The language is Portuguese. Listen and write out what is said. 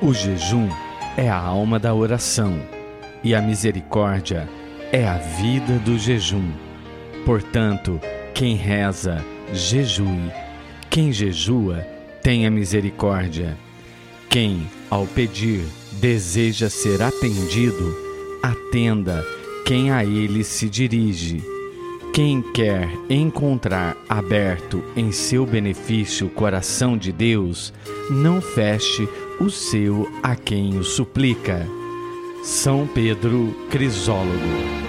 O jejum é a alma da oração e a misericórdia é a vida do jejum. Portanto, quem reza, jejue. Quem jejua, tenha misericórdia. Quem, ao pedir, deseja ser atendido, atenda quem a ele se dirige. Quem quer encontrar aberto em seu benefício o coração de Deus, não feche o seu a quem o suplica. São Pedro Crisólogo